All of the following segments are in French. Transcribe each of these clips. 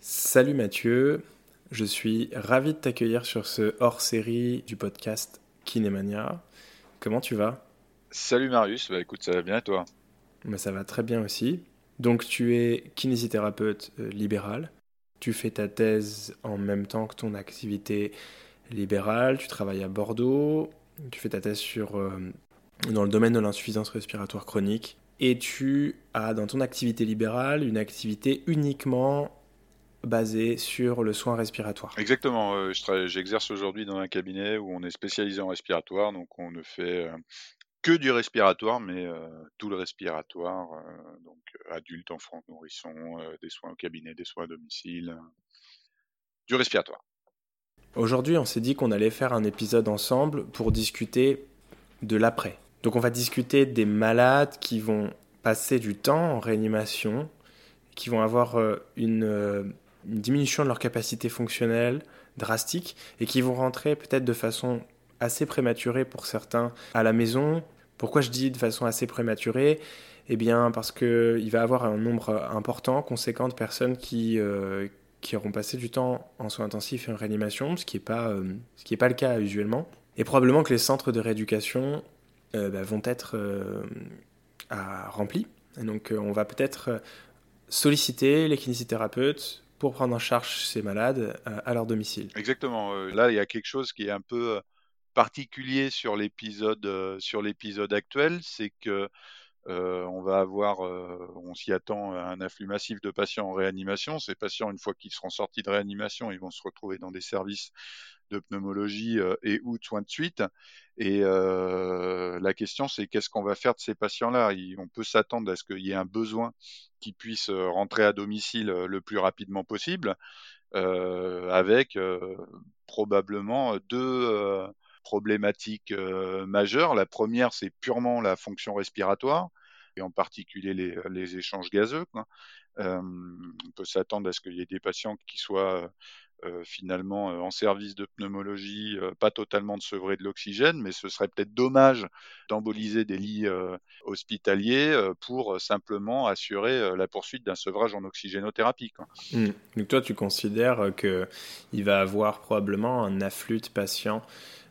Salut Mathieu, je suis ravi de t'accueillir sur ce hors-série du podcast Kinemania. Comment tu vas? Salut Marius, bah écoute, ça va bien et toi? Bah, Ça va très bien aussi. Donc tu es kinésithérapeute euh, libéral, tu fais ta thèse en même temps que ton activité libérale, tu travailles à Bordeaux, tu fais ta thèse sur, euh, dans le domaine de l'insuffisance respiratoire chronique. Et tu as dans ton activité libérale une activité uniquement basée sur le soin respiratoire. Exactement. Euh, j'exerce aujourd'hui dans un cabinet où on est spécialisé en respiratoire, donc on ne fait euh, que du respiratoire, mais euh, tout le respiratoire, donc adultes, enfants, nourrissons, des soins au cabinet, des soins à domicile, du respiratoire. Aujourd'hui, on s'est dit qu'on allait faire un épisode ensemble pour discuter de l'après. Donc on va discuter des malades qui vont passer du temps en réanimation, qui vont avoir une une diminution de leur capacité fonctionnelle drastique et qui vont rentrer peut-être de façon assez prématurée pour certains à la maison. Pourquoi je dis de façon assez prématurée? Eh bien parce qu'il va y avoir un nombre important, conséquent de personnes qui, euh, qui auront passé du temps en soins intensifs et en réanimation, ce qui n'est pas, euh, pas le cas usuellement. Et probablement que les centres de rééducation euh, bah, vont être remplis. donc on va peut-être solliciter les kinésithérapeutes pour prendre en charge ces malades euh, à leur domicile. Exactement. Euh, là, il y a quelque chose qui est un peu euh, particulier sur l'épisode sur l'épisode actuel, c'est que on va avoir, on s'y attend, un afflux massif de patients en réanimation. Ces patients, une fois qu'ils seront sortis de réanimation, ils vont se retrouver dans des services de pneumologie et ou de soins de suite. Et la question, c'est qu'est-ce qu'on va faire de ces patients-là? On peut s'attendre à ce qu'il y ait un besoin qui puisse rentrer à domicile le plus rapidement possible, avec probablement deux problématiques majeures. La première, c'est purement la fonction respiratoire, et en particulier les, échanges gazeux. on peut s'attendre à ce qu'il y ait des patients qui soient euh, finalement euh, en service de pneumologie, euh, pas totalement de sevrer de l'oxygène, mais ce serait peut-être dommage d'emboliser des lits hospitaliers pour simplement assurer la poursuite d'un sevrage en oxygénothérapie. Mmh. Donc toi, tu considères qu'il va avoir probablement un afflux de patients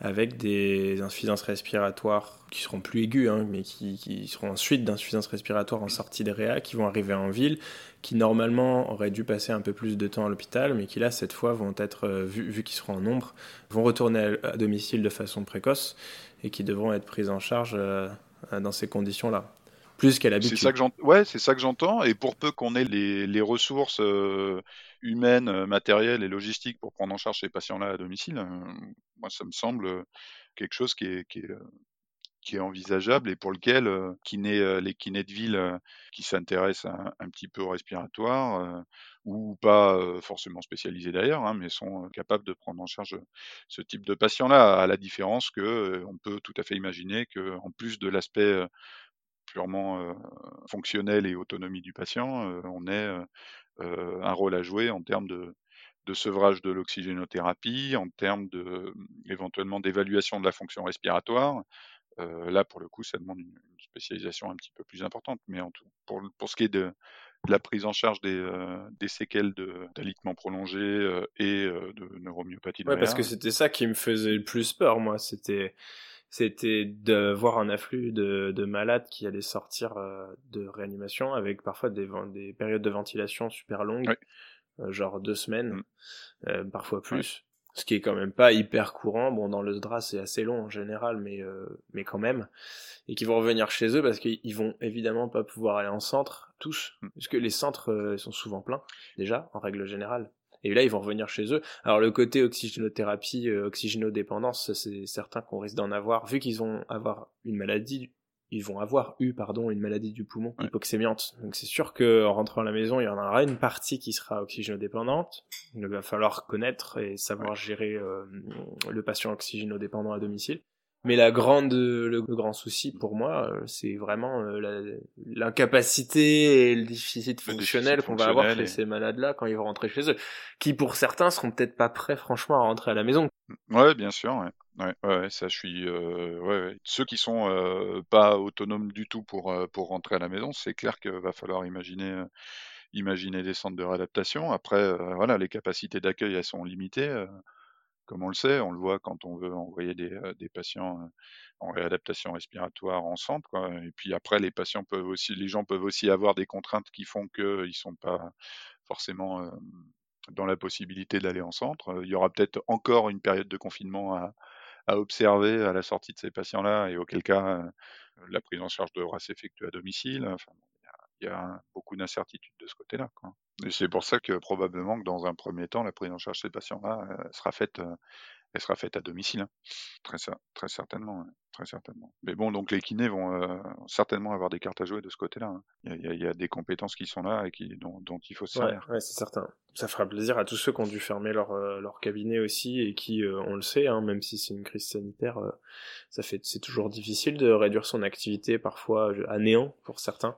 avec des insuffisances respiratoires qui seront plus aiguës, hein, mais qui, seront ensuite d'insuffisance respiratoire en sortie de réa, qui vont arriver en ville, qui normalement auraient dû passer un peu plus de temps à l'hôpital, mais qui là, cette fois, vont être, euh, vu, vu qu'ils seront en nombre, vont retourner à, domicile de façon précoce et qui devront être prises en charge euh, dans ces conditions-là. Plus qu'à l'habitude. C'est ça que j'entends. Ouais, c'est ça que j'entends. Et pour peu qu'on ait les, les ressources euh, humaines, euh, matérielles et logistiques pour prendre en charge ces patients-là à domicile, euh, moi, ça me semble quelque chose qui est, qui est, qui est envisageable et pour lequel kiné, les kinés de ville qui s'intéressent un, petit peu au respiratoire ou pas forcément spécialisés d'ailleurs, hein, mais sont capables de prendre en charge ce type de patients-là, à la différence que on peut tout à fait imaginer que en plus de l'aspect purement fonctionnel et autonomie du patient, on ait un rôle à jouer en termes de, sevrage de l'oxygénothérapie, en termes de éventuellement d'évaluation de la fonction respiratoire. là, pour le coup, ça demande une, spécialisation un petit peu plus importante. Mais en tout, pour, pour ce qui est de, la prise en charge des, des séquelles d'alitement prolongé et de neuromyopathie. Ouais, parce que c'était ça qui me faisait le plus peur, moi. C'était c'était de voir un afflux de, de malades qui allaient sortir euh, de réanimation avec parfois des, des périodes de ventilation super longues, euh, genre deux semaines, mm. euh, parfois plus. Ce qui est quand même pas hyper courant. Bon, dans le SDRA, c'est assez long en général, mais, mais quand même. Et qui vont revenir chez eux parce qu'ils vont évidemment pas pouvoir aller en centre, tous. Mm. Parce que les centres sont souvent pleins, déjà, en règle générale. Et là, ils vont revenir chez eux. Alors le côté oxygénothérapie, euh, oxygénodépendance, c'est certain qu'on risque d'en avoir, vu qu'ils vont avoir une maladie, ils vont avoir eu, pardon, une maladie du poumon, hypoxémiante. Donc c'est sûr qu'en rentrant à la maison, il y en aura une partie qui sera oxygénodépendante. Il va falloir connaître et savoir gérer euh, le patient oxygénodépendant à domicile. Mais la grande, le grand souci pour moi, euh, c'est vraiment euh, l'incapacité et le déficit fonctionnel qu'on va avoir chez ces malades-là quand ils vont rentrer chez eux, qui pour certains seront peut-être pas prêts, franchement, à rentrer à la maison. Ouais, bien sûr. Ouais. Ouais, ouais, ça, je suis. Euh, ouais, Ceux qui sont pas autonomes du tout pour pour rentrer à la maison, c'est clair qu'il va falloir imaginer imaginer des centres de réadaptation. Après, voilà, les capacités d'accueil, elles sont limitées comme on le sait, on le voit quand on veut envoyer des, des patients en réadaptation respiratoire en centre. Quoi. Et puis après, les patients peuvent aussi, les gens peuvent aussi avoir des contraintes qui font qu'ils ne sont pas forcément dans la possibilité d'aller en centre. Il y aura peut-être encore une période de confinement à, à observer à la sortie de ces patients-là, et auquel cas la prise en charge devra s'effectuer à domicile. Il y a beaucoup d'incertitudes de ce côté-là. Et c'est pour ça que probablement que dans un premier temps, la prise en charge de ces patients-là sera faite, elle sera faite à domicile. Hein. Très, très certainement, très certainement. Mais bon, donc les kinés vont certainement avoir des cartes à jouer de ce côté-là. Hein. Il, y a, des compétences qui sont là et qui, dont, il faut se servir. Ouais, c'est certain. Ça fera plaisir à tous ceux qui ont dû fermer leur, leur cabinet aussi et qui, on le sait, hein, même si c'est une crise sanitaire, ça fait c'est toujours difficile de réduire son activité parfois à néant pour certains.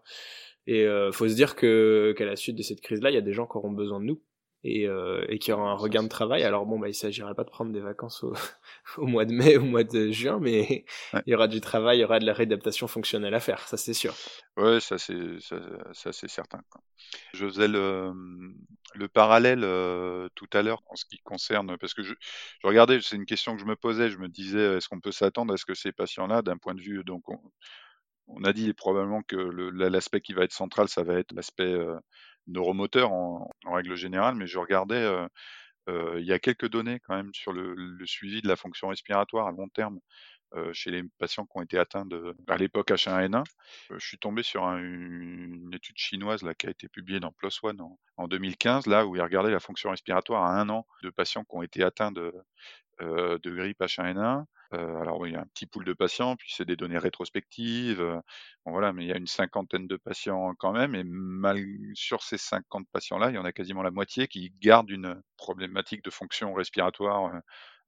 Et euh, faut se dire que qu'à la suite de cette crise-là, il y a des gens qui auront besoin de nous et, euh, et qui auront un regain de travail. Alors bon, bah, il s'agirait pas de prendre des vacances au, au mois de mai, au mois de juin, mais il y aura du travail, il y aura de la réadaptation fonctionnelle à faire, ça c'est sûr. Ouais, ça c'est ça, ça c'est certain. Je faisais le, le parallèle euh, tout à l'heure en ce qui concerne parce que je, je regardais, c'est une question que je me posais, je me disais est-ce qu'on peut s'attendre à ce que ces patients-là, d'un point de vue donc on a dit probablement que l'aspect qui va être central, ça va être l'aspect euh, neuromoteur en, règle générale, mais je regardais, euh, euh, il y a quelques données quand même sur le, suivi de la fonction respiratoire à long terme chez les patients qui ont été atteints de, à l'époque H1N1. je suis tombé sur une étude chinoise là, qui a été publiée dans PLOS ONE en, en 2015, là où il regardait la fonction respiratoire à un an de patients qui ont été atteints de, de grippe H1N1 alors il y a un petit pool de patients, puis c'est des données rétrospectives, bon voilà, mais il y a une cinquantaine de patients quand même, et mal, sur ces 50 patients-là, il y en a quasiment la moitié qui gardent une problématique de fonction respiratoire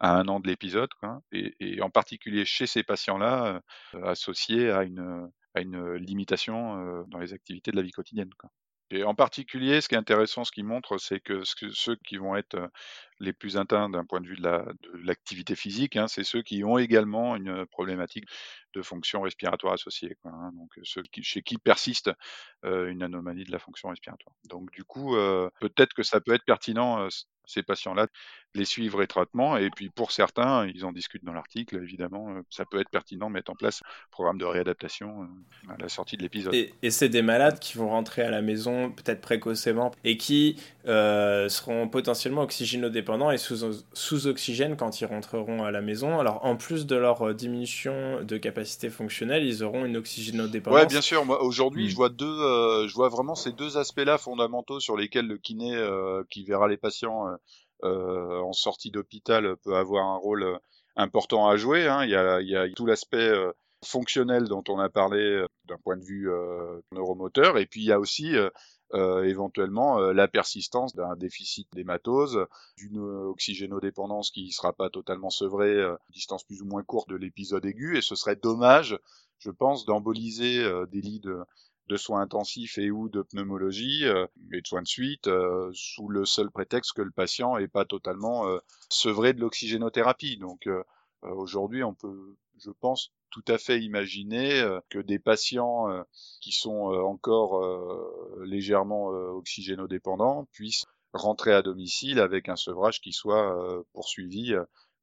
à un an de l'épisode, et, et, en particulier chez ces patients-là, associés à une, à une limitation dans les activités de la vie quotidienne. Quoi. Et en particulier, ce qui est intéressant, ce qu'il montre, c'est que, ceux qui vont être les plus atteints d'un point de vue de l'activité physique, hein, c'est ceux qui ont également une problématique de fonction respiratoire associée, hein, donc ceux chez qui persiste une anomalie de la fonction respiratoire. Donc du coup, peut-être que ça peut être pertinent ces patients-là, les suivre étroitement. Et puis pour certains, ils en discutent dans l'article, évidemment, euh, ça peut être pertinent de mettre en place un programme de réadaptation euh, à la sortie de l'épisode. Et, c'est des malades qui vont rentrer à la maison peut-être précocement et qui euh, seront potentiellement oxygénodépendants et sous, sous oxygène quand ils rentreront à la maison. Alors en plus de leur diminution de capacité fonctionnelle, ils auront une oxygénodépendance. Ouais, bien sûr. Moi aujourd'hui, hmm. je vois deux, je vois vraiment ces deux aspects-là fondamentaux sur lesquels le kiné qui verra les patients euh, en sortie d'hôpital peut avoir un rôle euh, important à jouer. Hein. Il, y a, il, y a, tout l'aspect euh, fonctionnel dont on a parlé d'un point de vue neuromoteur, et puis il y a aussi euh, éventuellement la persistance d'un déficit d'hématose, d'une oxygénodépendance qui ne sera pas totalement sevrée, à distance plus ou moins courte de l'épisode aigu, et ce serait dommage, je pense, d'emboliser des lits de, de soins intensifs et ou de pneumologie euh, et de soins de suite euh, sous le seul prétexte que le patient est pas totalement euh, sevré de l'oxygénothérapie. Donc aujourd'hui, on peut, je pense, tout à fait imaginer que des patients qui sont encore légèrement oxygénodépendants puissent rentrer à domicile avec un sevrage qui soit poursuivi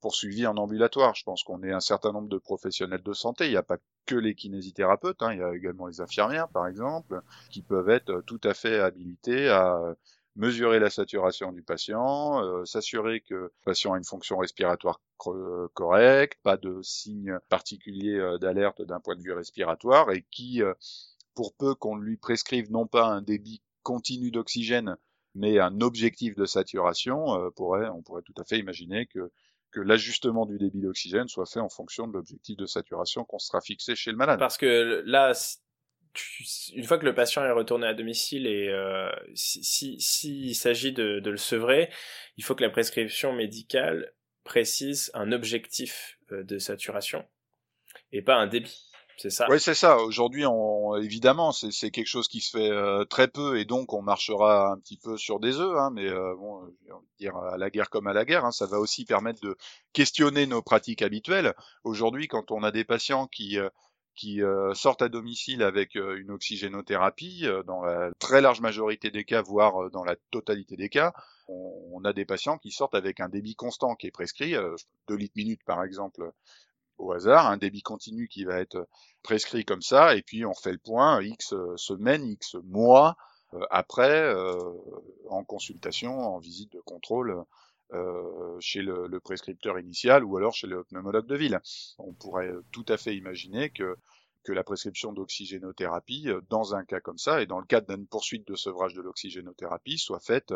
poursuivi en ambulatoire. Je pense qu'on est un certain nombre de professionnels de santé. Il n'y a pas que les kinésithérapeutes, hein. il y a également les infirmières, par exemple, qui peuvent être tout à fait habilités à mesurer la saturation du patient, euh, s'assurer que le patient a une fonction respiratoire correcte, pas de signes particuliers euh, d'alerte d'un point de vue respiratoire, et qui, euh, pour peu qu'on lui prescrive non pas un débit continu d'oxygène, mais un objectif de saturation, on pourrait tout à fait imaginer que que l'ajustement du débit d'oxygène soit fait en fonction de l'objectif de saturation qu'on sera fixé chez le malade. Parce que là, une fois que le patient est retourné à domicile et euh, s'il si, s'agit de, de, le sevrer, il faut que la prescription médicale précise un objectif euh, de saturation et pas un débit. C'est ça. Oui, c'est ça. Aujourd'hui, on, évidemment, c'est quelque chose qui se fait euh, très peu et donc on marchera un petit peu sur des œufs. Hein, mais euh, bon, dire à la guerre comme à la guerre, hein, ça va aussi permettre de questionner nos pratiques habituelles. Aujourd'hui, quand on a des patients qui euh, qui sortent à domicile avec une oxygénothérapie, dans la très large majorité des cas, voire dans la totalité des cas, on, a des patients qui sortent avec un débit constant qui est prescrit, 2 litres minutes par exemple au hasard, un débit continu qui va être prescrit comme ça, et puis on fait le point X semaines, X mois après, en consultation, en visite de contrôle euh, chez le, le, prescripteur initial ou alors chez le pneumologue de ville. On pourrait tout à fait imaginer que, que la prescription d'oxygénothérapie, euh, dans un cas comme ça, et dans le cadre d'une poursuite de sevrage de l'oxygénothérapie, soit faite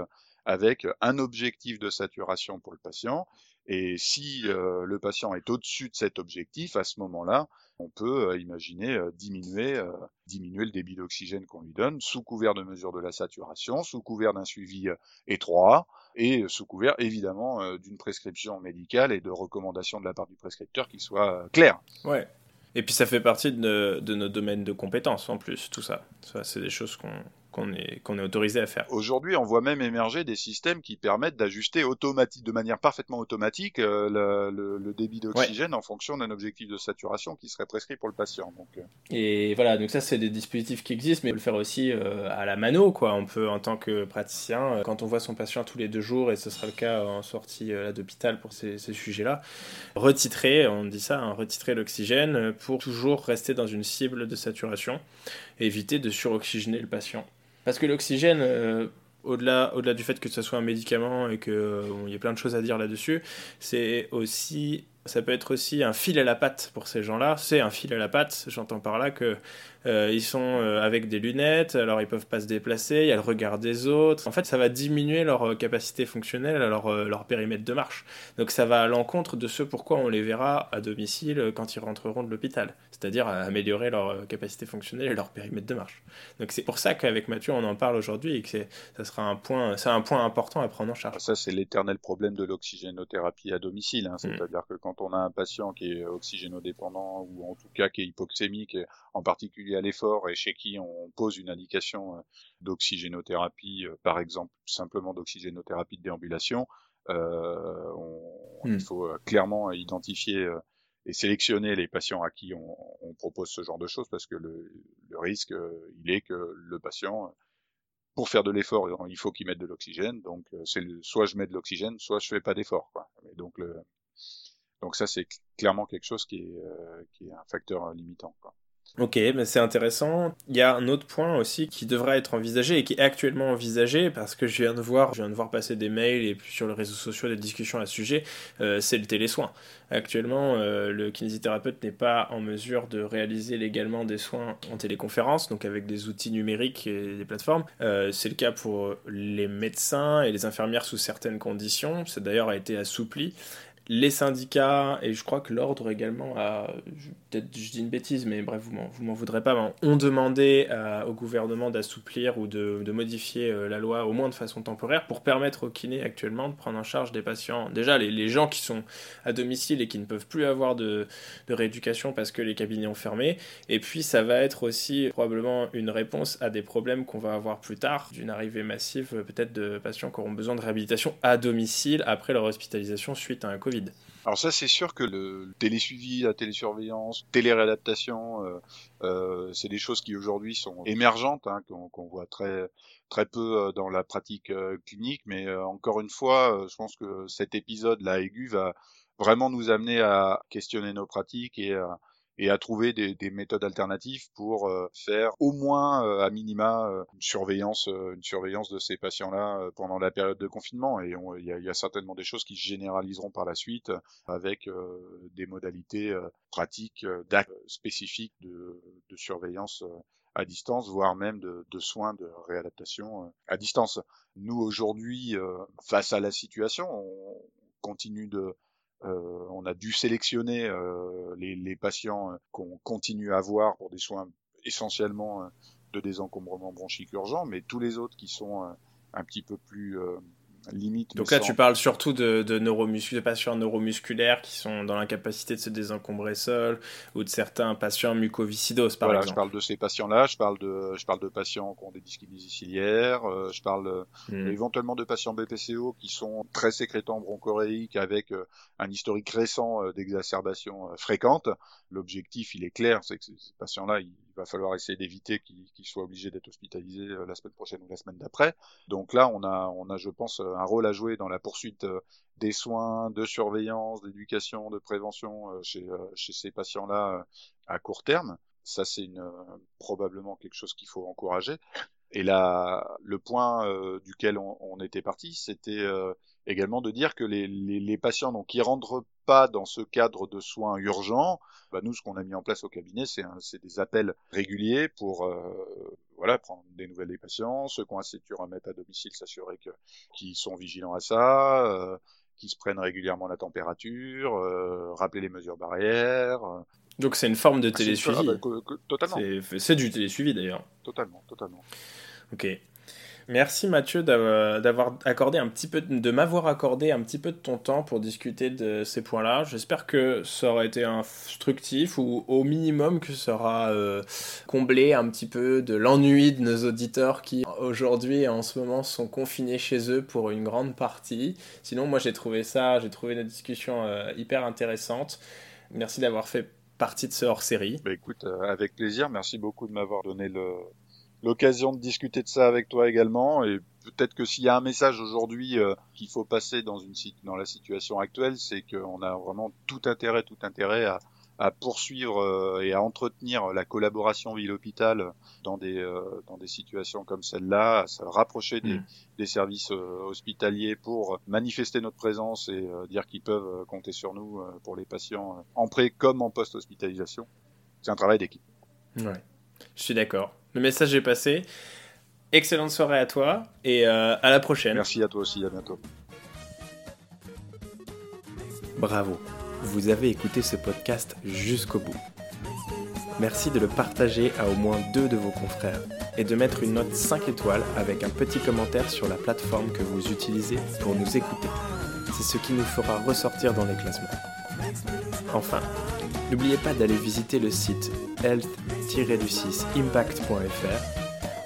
avec un objectif de saturation pour le patient. Et si euh, le patient est au-dessus de cet objectif, à ce moment-là, on peut euh, imaginer euh, diminuer, diminuer le débit d'oxygène qu'on lui donne sous couvert de mesure de la saturation, sous couvert d'un suivi étroit, et sous couvert évidemment d'une prescription médicale et de recommandations de la part du prescripteur qui soient claires. Ouais. Et puis ça fait partie de, de nos domaines de compétences en plus, tout ça. ça c'est des choses qu'on qu'on est, qu'on est autorisé à faire. Aujourd'hui, on voit même émerger des systèmes qui permettent d'ajuster automatique, de manière parfaitement automatique euh, le, le, débit d'oxygène en fonction d'un objectif de saturation qui serait prescrit pour le patient. Donc, euh. Et voilà, donc ça, c'est des dispositifs qui existent, mais on peut le faire aussi euh, à la mano. Quoi. On peut, en tant que praticien, quand on voit son patient tous les deux jours, et ce sera le cas en sortie d'hôpital pour ces, ces sujets-là, retitrer, on dit ça, hein, retitrer l'oxygène pour toujours rester dans une cible de saturation et éviter de suroxygéner le patient. Parce que l'oxygène, euh, au-delà, au-delà du fait que ce soit un médicament et qu'il euh, y a plein de choses à dire là-dessus, c'est aussi, ça peut être aussi un fil à la patte pour ces gens-là. C'est un fil à la patte, j'entends par là que euh, ils sont euh, avec des lunettes, alors ils peuvent pas se déplacer, il y a le regard des autres. En fait, ça va diminuer leur euh, capacité fonctionnelle, leur, leur périmètre de marche. Donc ça va à l'encontre de ce pourquoi on les verra à domicile quand ils rentreront de l'hôpital, c'est-à-dire améliorer leur capacité fonctionnelle et leur périmètre de marche. Donc c'est pour ça qu'avec Mathieu, on en parle aujourd'hui et que ça sera un point, c'est un point important à prendre en charge. Ça, c'est l'éternel problème de l'oxygénothérapie à domicile. Hein. Mm. C'est-à-dire que quand on a un patient qui est oxygénodépendant ou en tout cas qui est hypoxémique, en particulier à l'effort et chez qui on pose une indication euh, d'oxygénothérapie, euh, par exemple simplement d'oxygénothérapie de déambulation, euh, il hmm. faut clairement identifier et sélectionner les patients à qui on, propose ce genre de choses parce que le, risque, il est que le patient, pour faire de l'effort, il faut qu'il mette de l'oxygène. Donc, c'est soit je mets de l'oxygène, soit je fais pas d'effort. Donc, le, donc ça, c'est clairement quelque chose qui est, est un facteur limitant. Quoi. Ok, c'est intéressant. Il y a un autre point aussi qui devrait être envisagé et qui est actuellement envisagé parce que je viens de voir, je viens de voir passer des mails et puis sur les réseaux sociaux des discussions à ce sujet, euh, c'est le télésoin. Actuellement, euh, le kinésithérapeute n'est pas en mesure de réaliser légalement des soins en téléconférence, donc avec des outils numériques et des plateformes. Euh, c'est le cas pour les médecins et les infirmières sous certaines conditions. Ça d'ailleurs a été assoupli les syndicats, et je crois que l'ordre également a, peut-être je dis une bêtise, mais bref, vous m'en voudrez pas, ont demandé au gouvernement d'assouplir ou de, modifier euh, la loi, au moins de façon temporaire, pour permettre aux kinés actuellement de prendre en charge des patients, déjà les, gens qui sont à domicile et qui ne peuvent plus avoir de, rééducation parce que les cabinets ont fermé, et puis ça va être aussi probablement une réponse à des problèmes qu'on va avoir plus tard, d'une arrivée massive peut-être de patients qui auront besoin de réhabilitation à domicile après leur hospitalisation suite à un Covid. Alors ça, c'est sûr que le télésuivi, la télésurveillance, téléréadaptation, euh, euh, c'est des choses qui aujourd'hui sont émergentes, hein, qu'on voit très très peu euh, dans la pratique euh, clinique. Mais euh, encore une fois, je pense que cet épisode-là aigu va vraiment nous amener à questionner nos pratiques et à et à trouver des, des méthodes alternatives pour euh, faire au moins euh, à minima euh, une surveillance, une surveillance de ces patients-là pendant la période de confinement. Et il y a, certainement des choses qui se généraliseront par la suite avec des modalités pratiques, d'actes spécifiques de, surveillance à distance, voire même de soins de réadaptation à distance. Nous aujourd'hui, face à la situation, on continue de euh, on a dû sélectionner euh, les, les, patients euh, qu'on continue à voir pour des soins essentiellement de désencombrement bronchique urgent, mais tous les autres qui sont un petit peu plus limite. Donc là, tu parles surtout de, de, de patients neuromusculaires qui sont dans l'incapacité de se désencombrer seuls ou de certains patients mucoviscidoses, par voilà, exemple. je parle de ces patients-là, je parle de, je parle de patients qui ont des dyskinésies ciliaires, euh, je parle hmm. éventuellement de patients BPCO qui sont très sécrétants bronchoréiques avec euh, un historique récent euh, d'exacerbation fréquente. L'objectif, il est clair, c'est que ces, patients-là, il va falloir essayer d'éviter qu'ils soient obligés d'être hospitalisés la semaine prochaine ou la semaine d'après. Donc là, on a, on a, je pense, un rôle à jouer dans la poursuite euh, des soins, de surveillance, d'éducation, de prévention euh, chez, euh, ces patients-là à court terme. Ça, c'est probablement quelque chose qu'il faut encourager. Et là, le point duquel on, était parti, c'était également de dire que les, patients donc, qui rentrent pas dans ce cadre de soins urgents, bah, nous, ce qu'on a mis en place au cabinet, c'est des appels réguliers pour voilà, prendre des nouvelles des patients, ceux qui ont un mettre à domicile, s'assurer qu'ils sont vigilants à ça, euh, qu'ils se prennent régulièrement la température, euh, rappeler les mesures barrières. Donc c'est une forme de ah, télésuivi. Ah, bah, totalement. C'est du télésuivi d'ailleurs. Totalement, totalement. Ok. Merci Mathieu d'avoir accordé un petit peu, de m'avoir accordé un petit peu de ton temps pour discuter de ces points-là. J'espère que ça aura été instructif ou au minimum que ça aura euh, comblé un petit peu de l'ennui de nos auditeurs qui aujourd'hui et en ce moment sont confinés chez eux pour une grande partie. Sinon, moi j'ai trouvé ça, j'ai trouvé notre discussion euh, hyper intéressante. Merci d'avoir fait partie de ce hors-série. Bah écoute, euh, avec plaisir. Merci beaucoup de m'avoir donné le, l'occasion de discuter de ça avec toi également. Et peut-être que s'il y a un message aujourd'hui euh, qu'il faut passer dans une dans la situation actuelle, c'est qu'on a vraiment tout intérêt, tout intérêt à, à poursuivre euh, et à entretenir la collaboration ville-hôpital dans des euh, dans des situations comme celle-là, à se rapprocher des, mm. des services hospitaliers pour manifester notre présence et dire qu'ils peuvent compter sur nous pour les patients en pré comme en post-hospitalisation. C'est un travail d'équipe. Ouais, je suis d'accord. Le message est passé. Excellente soirée à toi et euh, à la prochaine. Merci à toi aussi, à bientôt. Bravo, vous avez écouté ce podcast jusqu'au bout. Merci de le partager à au moins deux de vos confrères et de mettre une note 5 étoiles avec un petit commentaire sur la plateforme que vous utilisez pour nous écouter. C'est ce qui nous fera ressortir dans les classements. Enfin, n'oubliez pas d'aller visiter le site health-impact.fr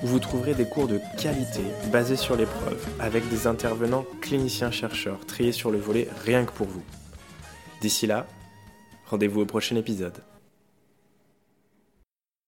où vous trouverez des cours de qualité basés sur l'épreuve avec des intervenants cliniciens-chercheurs triés sur le volet rien que pour vous. D'ici là, rendez-vous au prochain épisode.